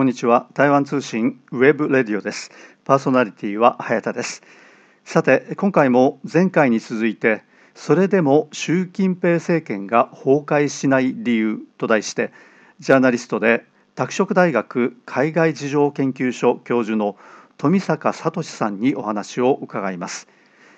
こんにちは。台湾通信 web radio です。パーソナリティは早田です。さて今回も前回に続いてそれでも習近平政権が崩壊しない理由と題してジャーナリストで拓殖大学海外事情研究所教授の富坂聡さんにお話を伺います。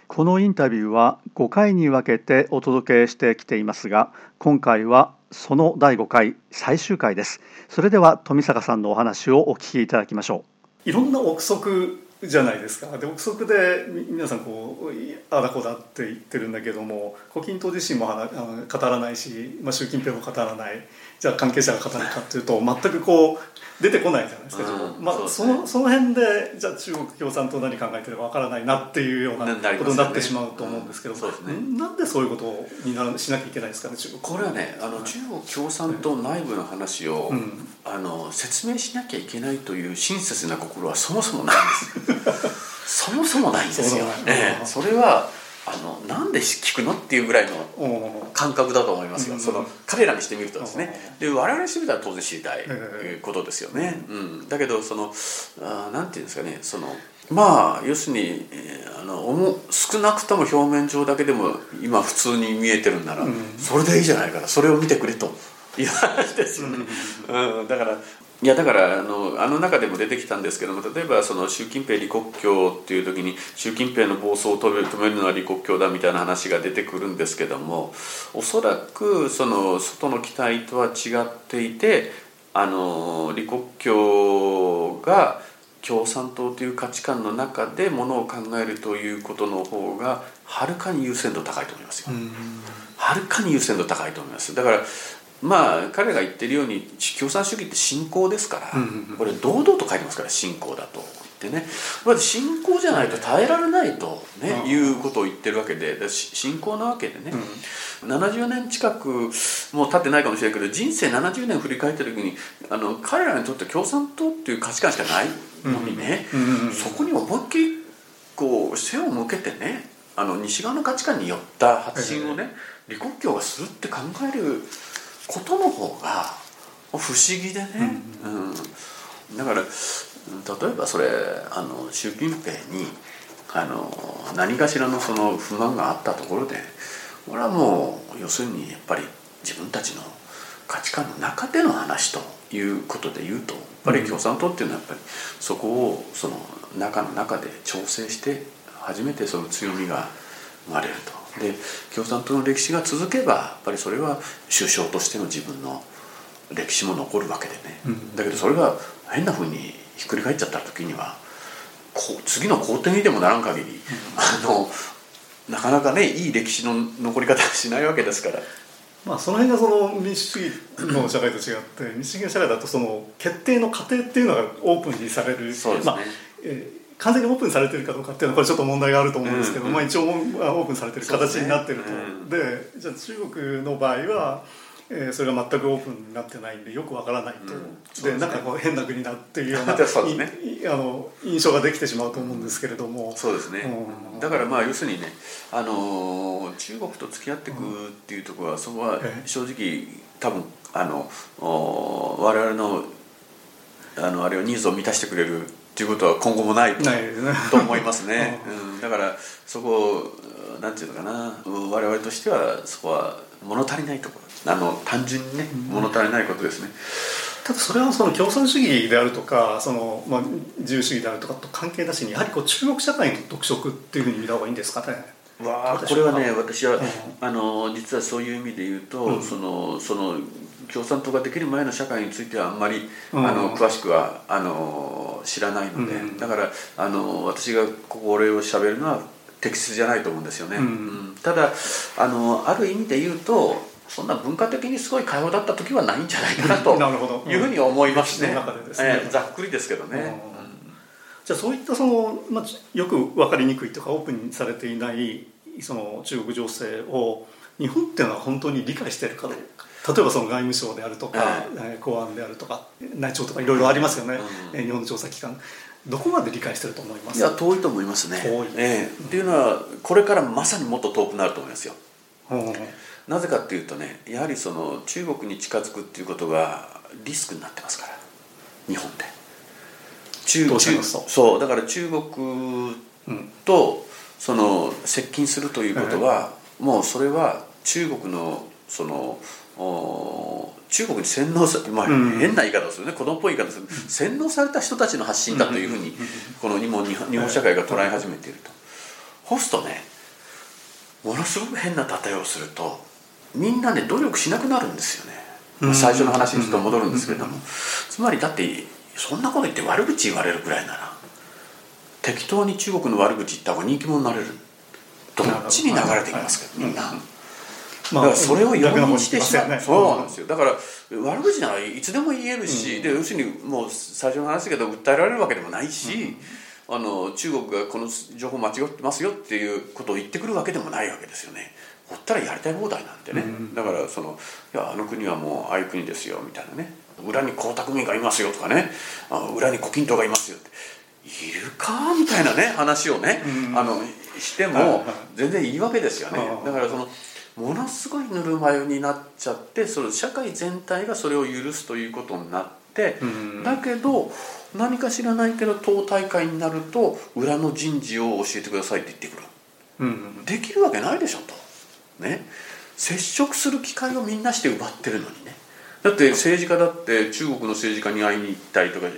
このインタビューは5回に分けてお届けしてきていますが今回はその第5回最終回です。それでは富坂さんのお話をお聞きいただきましょう。いろんな憶測じゃないですか。で憶測で皆さんこうあだこだって言ってるんだけども胡錦涛自身も語らないし、まあ、習近平も語らない。じゃあ関係者が語るかっていうと全くこう出てこないじゃないですか、うん、まあ、そのその辺でじゃあ中国共産党何考えてるかわからないなっていうようなことになってしまうと思うんですけど、ねうん、なんでそういうことになしなきゃいけないんですかね中国。これはねあの、中国共産党内部の話を、うん、あの説明しなきゃいけないという親切な心はそもそもないんですそもそもないんですよ、ええ、それはあのなんで聞くのっていうぐらいの感覚だと思いますよ、その彼らにしてみるとですね。で我々にしてみたら当然知りたいことですよね、うん、だけどそのあなんていうんですかね。そのまあ要するに、えー、あの少なくとも表面上だけでも今普通に見えてるんなら、それでいいじゃないからそれを見てくれと。いう話ですよね、うん、だからいやだからあのあの中でも出てきたんですけども例えばその習近平李克強っていう時に習近平の暴走を止め止めるのは李克強だみたいな話が出てくるんですけどもおそらくその外の期待とは違っていてあの李克強が共産党という価値観の中でものを考えるということの方がはるかに優先度高いと思いますよ。はるかに優先度高いと思います。だからまあ彼が言ってるように共産主義って信仰ですから、これ堂々と書いてますから信仰だと。言ってねまず信仰じゃないと耐えられないとね、いうことを言ってるわけで信仰なわけでね、うん、70年近くもう経ってないかもしれないけど人生70年振り返った時にあの彼らにとって共産党っていう価値観しかないのにね、そこに思いっきりこう背を向けてねあの西側の価値観によった発信をね、李克強がするって考えることの方が不思議でね、うん、うん、だから例えばそれあの習近平にあの何かしらのその不満があったところでこれはもう要するにやっぱり自分たちの価値観の中での話ということで言うとやっぱり共産党っていうのはやっぱりそこをその中の中で調整して初めてその強みが生まれると。で共産党の歴史が続けばやっぱりそれは首相としての自分の歴史も残るわけでね、うん、だけどそれが変なふうにひっくり返っちゃった時にはこう次の皇帝にでもならん限り、うん、あのなかなかねいい歴史の残り方しないわけですから。まあ、その辺がその民主主義の社会と違って民主主義の社会だとその決定の過程っていうのがオープンにされる。そうですね、まあえー完全にオープンされてるかどうかっていうのはこれちょっと問題があると思うんですけど、うんうん、まあ、一応オープンされてる形になってると。で、ねうん、じゃあ中国の場合は、えー、それが全くオープンになってないんでよくわからないと、うん、で、ね、なんかこう変な国だっていうような ね、あの印象ができてしまうと思うんですけれども、そうですね、うん、だからまあ要するにね、あの中国と付き合っていくっていうところは、そこは正直多分あの我々のあのあれをニーズを満たしてくれるっていうことは今後もないと,、思いますね、うん、だからそこなんていうのかな。我々としてはそこは物足りないところ。あの単純にね、物足りないことですね。ただそれはその共産主義であるとかその、まあ、自由主義であるとかと関係なしにやはりこう中国社会の特色っていうふうに見た方がいいんですかね。わこれはね私は、うん、あの実はそういう意味で言うと、うん、そのその共産党ができる前の社会についてはあんまり、あの詳しくはあの知らないので、だからあの私がこれをしゃべるのは適切じゃないと思うんですよね。ただあのある意味で言うとそんな文化的にすごい会話だった時はないんじゃないかなと いうふうに思いますね。ね。えー、ざっくりですけどね。じゃあそういったその、まあ、よく分かりにくいとかオープンにされていないその中国情勢を日本っていうのは本当に理解しているかどうか例えばその外務省であるとか、えー、公安であるとか内庁とかいろいろありますよね、うん、日本の調査機関。どこまで理解してると思います？いや遠いと思いますね。遠い、えー、っていうのはこれからまさにもっと遠くなると思いますよ、うん、なぜかっていうとねやはりその中国に近づくっていうことがリスクになってますから。日本で。中中そう。だから中国とその接近するということは、もうそれは中国のその中国に洗脳されまあ、変な言い方ですよね。子供っぽい言い方でする。洗脳された人たちの発信だというふうにこの日本日本社会が捉え始めていると。ホストねものすごく変な例えをするとみんなね努力しなくなるんですよね、まあ、最初の話にちょっと戻るんですけれども。つまりだってそんなこと言って悪口言われるくらいなら適当に中国の悪口言った方が人気者になれる。どっちに流れてきますけどみんな。だからそれを容認してしまう、そうなんですよ。だから悪口ならいつでも言えるし、で要するにもう最初の話だけど訴えられるわけでもないし、あの中国がこの情報間違ってますよっていうことを言ってくるわけでもないわけですよね。ほったらやりたい放題なんてね、うん、だからそのいやあの国はもうああいう国ですよみたいなね。裏に江沢民がいますよとかね。あ裏に胡錦涛がいますよって。いるか？みたいなね話をね、うん、あのしても全然いいわけですよね。だからそのものすごいぬるま湯になっちゃってその社会全体がそれを許すということになって、うん、だけど何か知らないけど党大会になると裏の人事を教えてくださいって言ってくる、うん、できるわけないでしょと。ね。接触する機会をみんなして奪ってるのにね。だって政治家だって中国の政治家に会いに行ったりとか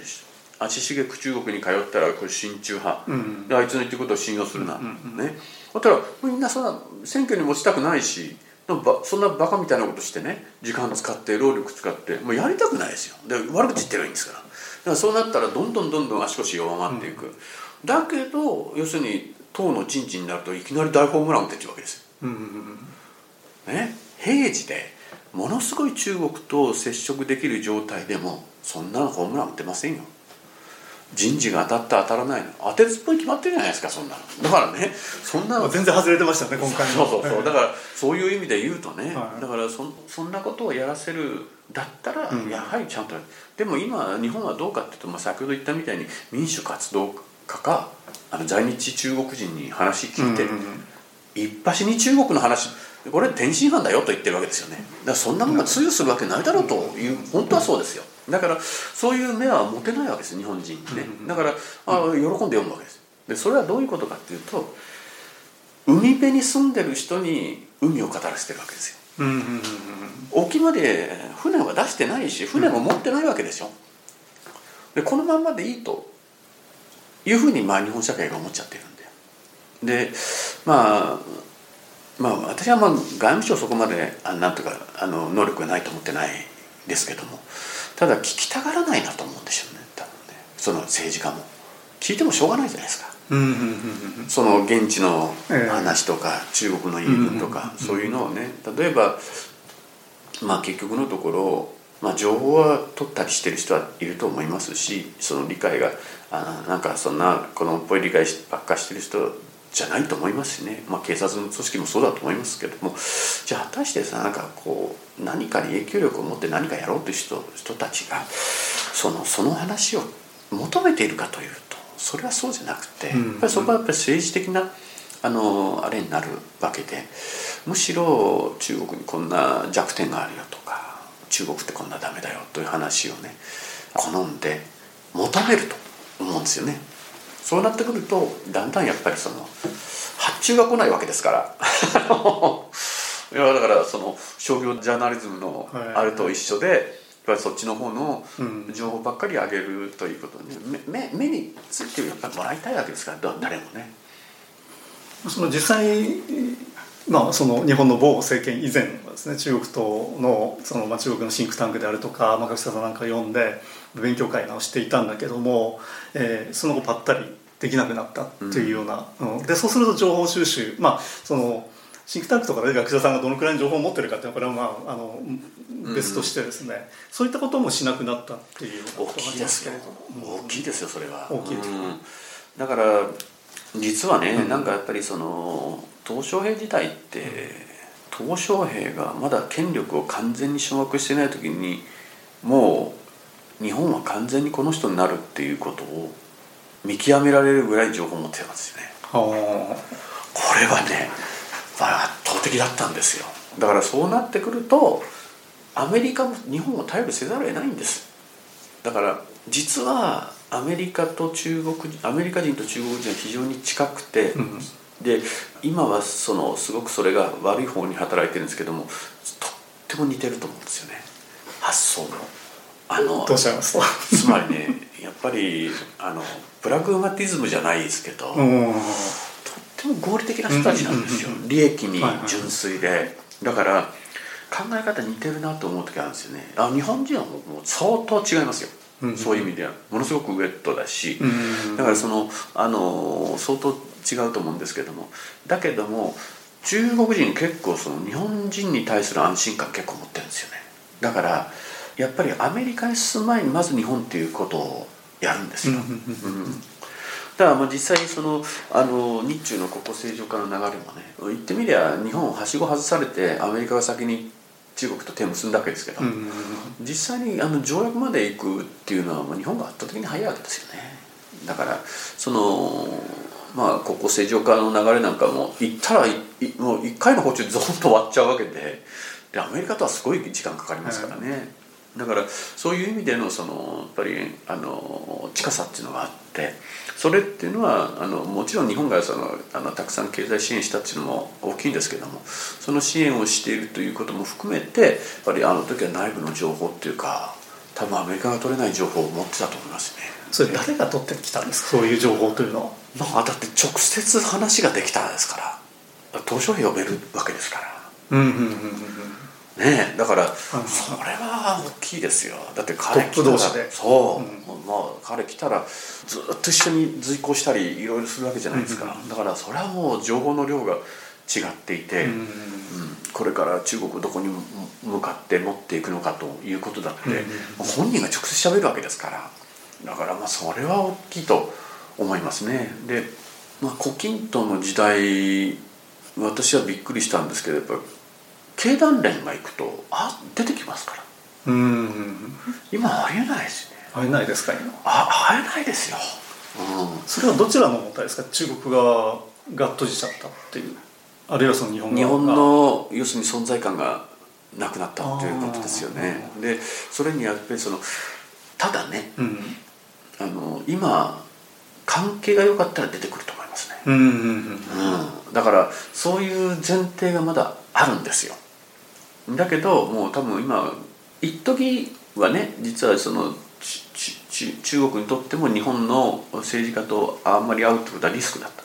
足しげく中国に通ったらこれ親中派、うん、あいつの言ってることを信用するな、うん、ね。だったらみんなそんな選挙に持ちたくないしそんなバカみたいなことしてね時間使って労力使ってもうやりたくないですよ。で悪口言ってるいいんですから。からそうなったらどんどんどんどん足腰弱まっていく、うん、だけど要するに党の人事になるといきなり大ホームラン打ってっちゃうわけですよ、うんうんうん、ね。平時でものすごい中国と接触できる状態でもそんなホームラン打ってませんよ人事が当たった当たらないの。当てずっぽい決まってるじゃないですかそんなの。だからねそんなの。全然外れてましたね今回そうそうそう。だからそういう意味で言うとね、はい、だからそそんなことをやらせるだったら、やはりちゃんとでも今日本はどうかっていうと、まあ、先ほど言ったみたいに民主活動家かあの在日中国人に話聞いて、うんうんうん、一発に中国の話これ天津飯だよと言ってるわけですよね。だからそんなものが通用するわけないだろうという本当はそうですよだからそういう目は持てないわけです日本人ねだからあ喜んで読むわけです。でそれはどういうことかっていうと海辺に住んでる人に海を語らせてるわけですよ。沖まで船は出してないし船も持ってないわけでしょ。でこのまんまでいいというふうにまあ日本社会が思っちゃってるんででまあまあ私はまあ外務省そこまであなんとかあの能力がないと思ってないですけどもただ聞きたがらないなと思うんでしょうね。多分ね。その政治家も。聞いてもしょうがないじゃないですか、その現地の話とか、中国の言い分とか、そういうのをね。例えばまあ結局のところ、まあ、情報は取ったりしてる人はいると思いますしその理解があなんかそんな子供っぽい理解ばっかしてる人じゃないと思いますしね、まあ、警察の組織もそうだと思いますけども。じゃあ果たしてさなんかこう何かに影響力を持って何かやろうという人人たちがそのその話を求めているかというとそれはそうじゃなくて、やっぱりそこはやっぱり政治的なあのあれになるわけでむしろ中国にこんな弱点があるよとか中国ってこんなダメだよという話をね好んで求めると思うんですよね。そうなってくるとだんだんやっぱりその発注が来ないわけですから。いやだからその商業ジャーナリズムのあれと一緒で、やっぱりそっちの方の情報ばっかり上げるということで、ね、目目についてやっぱりもらいたいわけですから誰もね。その実際まあ、その日本の某政権以前はですね中国とのその、まあ、中国のシンクタンクであるとか、まあ、学者さんなんか読んで勉強会をしていたんだけども、えー、その後ぱったりできなくなったっていうような、うん、でそうすると情報収集まあそのシンクタンクとかで学者さんがどのくらいの情報を持ってるかっていうのはこれはまああの別としてですね、うん、そういったこともしなくなったっていう大きいですよ、大きいですよそれは。大きいです、うん、だから実はね、うん、なんかやっぱりその鄧小平時代って鄧小平がまだ権力を完全に掌握してない時にもう日本は完全にこの人になるっていうことを見極められるぐらい情報を持ってたんですよね。これはね、まあ、圧倒的だったんですよ。だからそうなってくるとアメリカも日本を頼りせざるを得ないんです。だから実はアメリカと中国アメリカ人と中国人は非常に近くて、うん、で今はそのすごくそれが悪い方に働いてるんですけどもとっても似てると思うんですよね。発想の。あのどうします？つまりねやっぱりあのプラグマティズムじゃないですけど、とっても合理的な人たちなんですよ、利益に純粋で、だから考え方似てるなと思う時あるんですよね。あ日本人はもう相当違いますよ。そういう意味では。ものすごくウェットだし、だからそのあの相当違うと思うんですけども。だけども中国人結構その日本人に対する安心感結構持ってるんですよね。だからやっぱりアメリカに進む前にまず日本っていうことをやるんですよ、うん、だからまあ実際そのあの日中の国交正常化の流れもね言ってみりゃ日本をはしご外されてアメリカが先に中国と手を結んだわけですけど、実際にあの条約まで行くっていうのはもう日本が圧倒的に早いわけですよね。だからそのまあ国交正常化の流れなんかも行ったらもう1回の途中ゾンと終わっちゃうわけででアメリカとはすごい時間かかりますからね、だからそういう意味でのそのやっぱりあの近さっていうのがあってそれっていうのはあのもちろん日本がそのあのたくさん経済支援したっていうのも大きいんですけどもその支援をしているということも含めてやっぱりあの時は内部の情報っていうか多分アメリカが取れない情報を持ってたと思いますね。それ誰が取ってきたんですか？そういう情報というのは？まあ、だって直接話ができたんですから図書を呼べるわけですから。うんうんうんうんねだから、それは大きいですよ。だって彼来たらそう、うん、まあ彼来たらずっと一緒に随行したりいろいろするわけじゃないですか、だからそれはもう情報の量が違っていて、うん、これから中国どこに向かって持っていくのかということだって、本人が直接しゃべるわけですから。だからまあそれは大きいと思いますね。で、まあ、胡錦涛の時代私はびっくりしたんですけどやっぱ経団連が行くとあ出てきますから。うん。今ありえないですね。ありえないですか今？あありえないですよ、うん、それはどちらの問題ですか？中国側が閉じちゃったっていう。あるいはその日本日本の要するに存在感がなくなったっていうことですよね。でそれにやっぱりそのただね、うん、あの今関係が良かったら出てくると思いますね、だからそういう前提がまだあるんですよだけどもう多分今一時はね実はその中国にとっても日本の政治家とあんまり会うってことはリスクだった。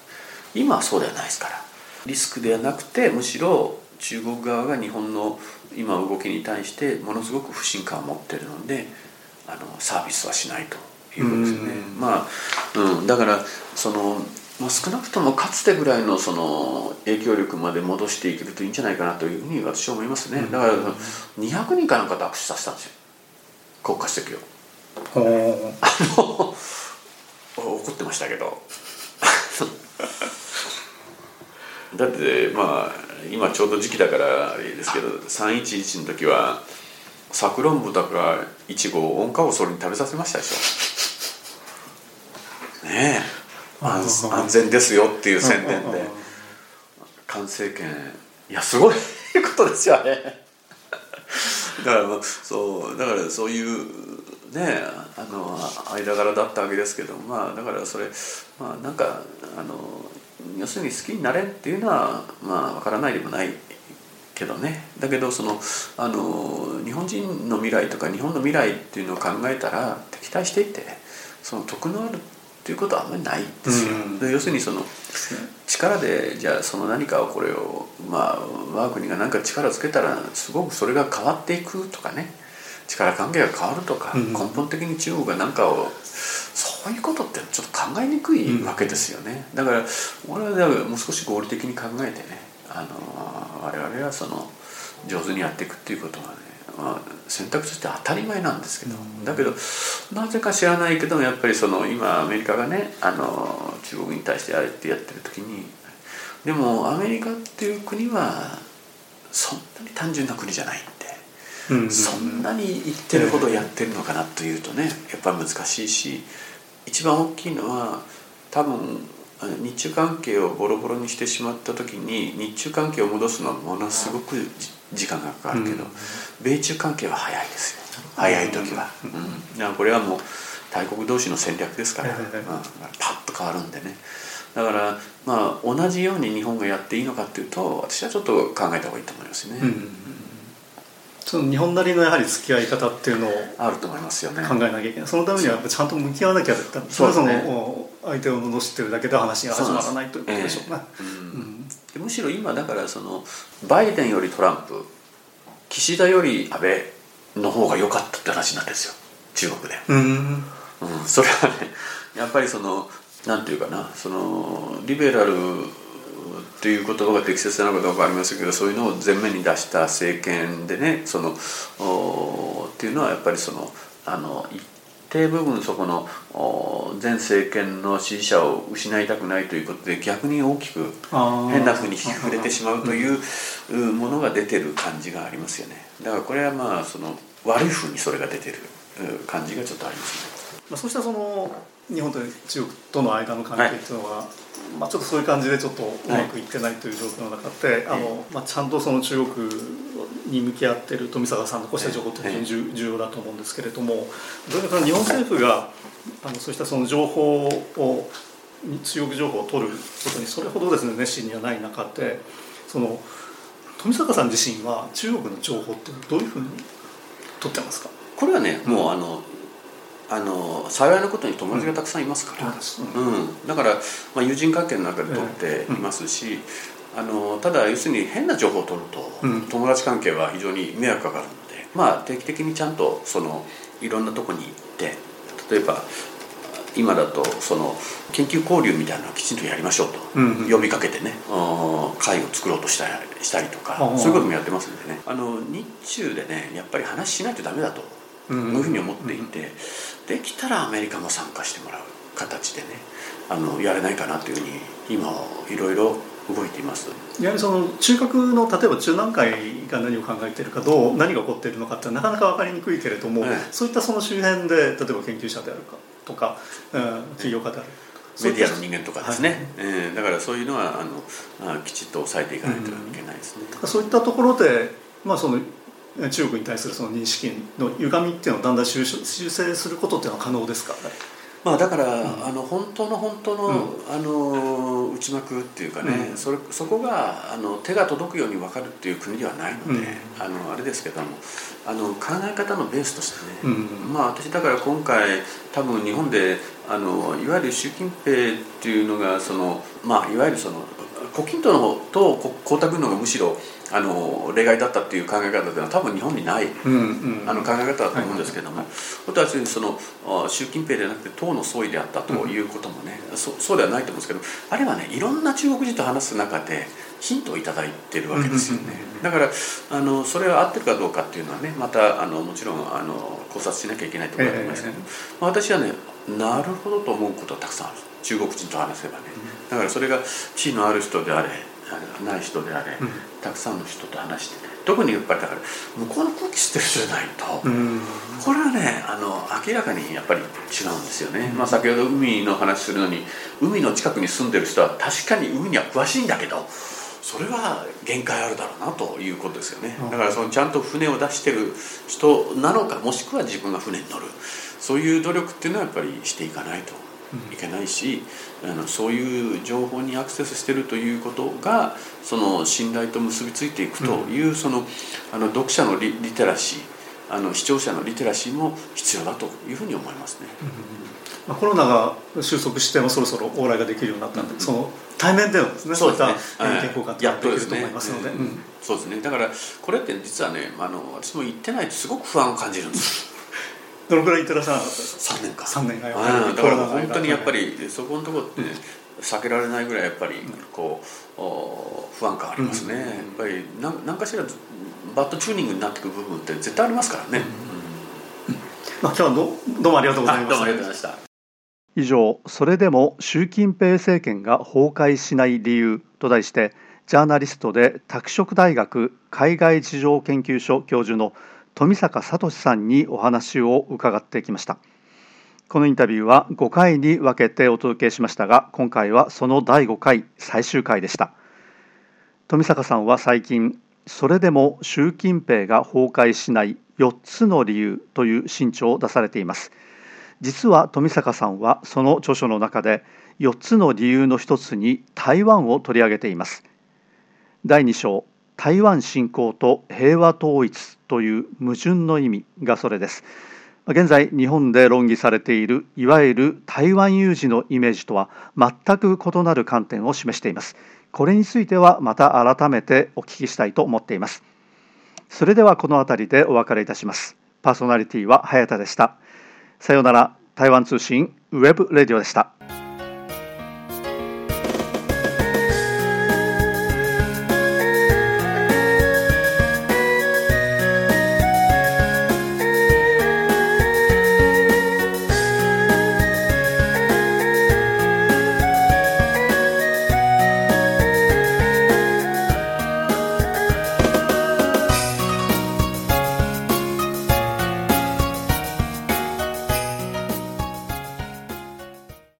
今はそうではないですから。リスクではなくてむしろ中国側が日本の今動きに対してものすごく不信感を持ってるのであのサービスはしないということですよね。まあ、うん、だからそのまあ、少なくともかつてぐらいのその影響力まで戻していけるといいんじゃないかなというふうに私は思いますね、だから200人かなんかと握手させたんですよ。国家主席を。あの怒ってましたけど。だってまあ今ちょうど時期だからあれですけど311の時はさくらんぼだかいちごを温家をそれに食べさせましたでしょ。ねえ安全ですよっていう宣伝で。完成権。いやすごいことですよねだからそうだからそういうねあの間柄だったわけですけどまあだからそれまあなんかあの要するに好きになれっていうのはまあ分からないでもないけどね。だけどそのあの日本人の未来とか日本の未来っていうのを考えたら敵対していってその得のあるということはあんまりないですよ、うん、要するにその力でじゃあその何かをこれをまあ我が国が何か力つけたらすごくそれが変わっていくとかね。力関係が変わるとか、うん、根本的に中国が何かをそういうことってちょっと考えにくいわけですよね、だから俺はもう少し合理的に考えてねあの我々はその上手にやっていくっていうことはねまあ、選択として当たり前なんですけど、だけどなぜか知らないけどやっぱりその今アメリカがねあの中国に対してあえてやってる時にでもアメリカっていう国はそんなに単純な国じゃないんで、うん、そんなに言ってるほどやってるのかなというとねやっぱり難しいし一番大きいのは多分日中関係をボロボロにしてしまった時に日中関係を戻すのはものすごく時間がかかるけど、米中関係は早いですよ。早い時は、うん、これはもう大国同士の戦略ですから、うん、パッと変わるんでね。だからまあ同じように日本がやっていいのかっていうと私はちょっと考えた方がいいと思いますね。うんその日本なりのやはり付き合い方っていうのをあると思いますよね。考えなきゃいけない。そのためにはちゃんと向き合わなきゃそれその相手を罵ってるだけで話が始まらないということでしょうね、えーうん、むしろ今だからそのバイデンよりトランプ岸田より安倍の方が良かったって話なんですよ。中国で、うん、うん、それはねやっぱりそのなんていうかなそのリベラルという言葉が適切なのかどうかありませんけどそういうのを前面に出した政権でねそのっていうのはやっぱりそのあの一定部分そこの前政権の支持者を失いたくないということで逆に大きく変なふうに触れてしまうというものが出てる感じがありますよね。だからこれはまあその悪いふうにそれが出てる感じがちょっとありますね。まあ、そうしたその日本と中国との間の関係っていうのは、はい。まあ、ちょっとそういう感じでちょっとうまくいってないという状況の中で、はい、あのまあ、ちゃんとその中国に向き合っている富坂さんのこうした情報って非常に重要だと思うんですけれどもどういうか日本政府があのそうしたその情報を中国情報を取ることにそれほどですね熱心にはない中でその富坂さん自身は中国の情報ってどういうふうに取ってますか？これはね、もうあのあの幸いなことに友達がたくさんいますから、うん、うん、だから、まあ、友人関係の中で取っていますし、あのただ要するに変な情報を取ると、友達関係は非常に迷惑かかるので、まあ、定期的にちゃんとそのいろんなとこに行って例えば今だとその研究交流みたいなのをきちんとやりましょうと呼びかけてね、会を作ろうとしたしたりとかそういうこともやってますんでね。あの日中でねやっぱり話しないとダメだというふうに思っていてできたらアメリカも参加してもらう形でねあのやれないかなというふうに今いろいろ動いています。やはりその中核の例えば中南海が何を考えているかどう何が起こっているのかってなかなか分かりにくいけれども、そういったその周辺で例えば研究者であるかとか、うん、企業家であるメディアの人間とかですね、はい、えー、だからそういうのはあのあきちっと抑えていかないといけないですね、うん、そういったところで、まあ、その中国に対するその認識の歪みっていうのをだんだん修修正することっていうのは可能ですか、まあ、だから、うん、あの本当の本当のうん、あの内幕っていうかね、うん、それそこがあの手が届くように分かるっていう国ではないので、あのあれですけどもあの考え方のベースとしてね、まあ私だから今回多分日本であのいわゆる習近平っていうのがその、まあ、いわゆるその胡錦涛の方と江沢民の方がむしろあの例外だったっていう考え方というのは多分日本にない、うんうん、あの考え方だと思うんですけども、本当はその習近平ではなくて党の総意であったということもね、うん、そそうではないと思うんですけどあれはねいろんな中国人と話す中でヒントを頂いてるわけですよね、だからあのそれは合ってるかどうかっていうのはねまたあのもちろんあの考察しなきゃいけないところだと思いますけど、えー、私はねなるほどと思うことはたくさんある。中国人と話せばね、だからそれが地位のある人であれない人であれ、たくさんの人と話して特にやっぱりだから向こうの空気吸ってる人じゃないと、これはねあの明らかにやっぱり違うんですよね、まあ、先ほど海の話するのに海の近くに住んでる人は確かに海には詳しいんだけどそれは限界あるだろうなということですよね。だからそのちゃんと船を出してる人なのかもしくは自分が船に乗る。そういう努力っていうのはやっぱりしていかないといけないし、あのそういう情報にアクセスしてるということがその信頼と結びついていくという、そのあの読者のリリテラシーあの視聴者のリテラシーも必要だというふうに思いますね。まあ、コロナが収束してもそろそろ往来ができるようになったんで、うん、その対面でのですねそういった健康活ができると思いますので、そうですね。だからこれって実はねあの私も言ってないとすごく不安を感じるんですどのくらい行ってらっしゃる3年か。3年がだから本当にやっぱりそこのところって、避けられないぐらいやっぱりこう不安感ありますね、やっぱり何何かしらバッドチューニングになっていく部分って絶対ありますからね、まあ、今日はどどうもありがとうございましたどうもありがとうございました。以上それでも習近平政権が崩壊しない理由と題してジャーナリストで拓殖大学海外事情研究所教授の富坂聡さんにお話を伺ってきました。このインタビューは5回に分けてお届けしましたが今回はその第5回最終回でした。富坂さんは最近それでも習近平が崩壊しない4つの理由という新潮を出されています。実は富坂さんはその著書の中で4つの理由の一つに台湾を取り上げています。第2章台湾侵攻と平和統一という矛盾の意味がそれです。現在日本で論議されているいわゆる台湾有事のイメージとは全く異なる観点を示しています。これについてはまた改めてお聞きしたいと思っています。それではこの辺りでお別れいたします。パーソナリティは早田でした。さようなら。台湾通信 web radio でした。